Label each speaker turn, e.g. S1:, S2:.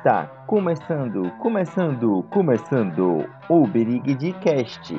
S1: Está começando, começando, começando o berigue de Cast.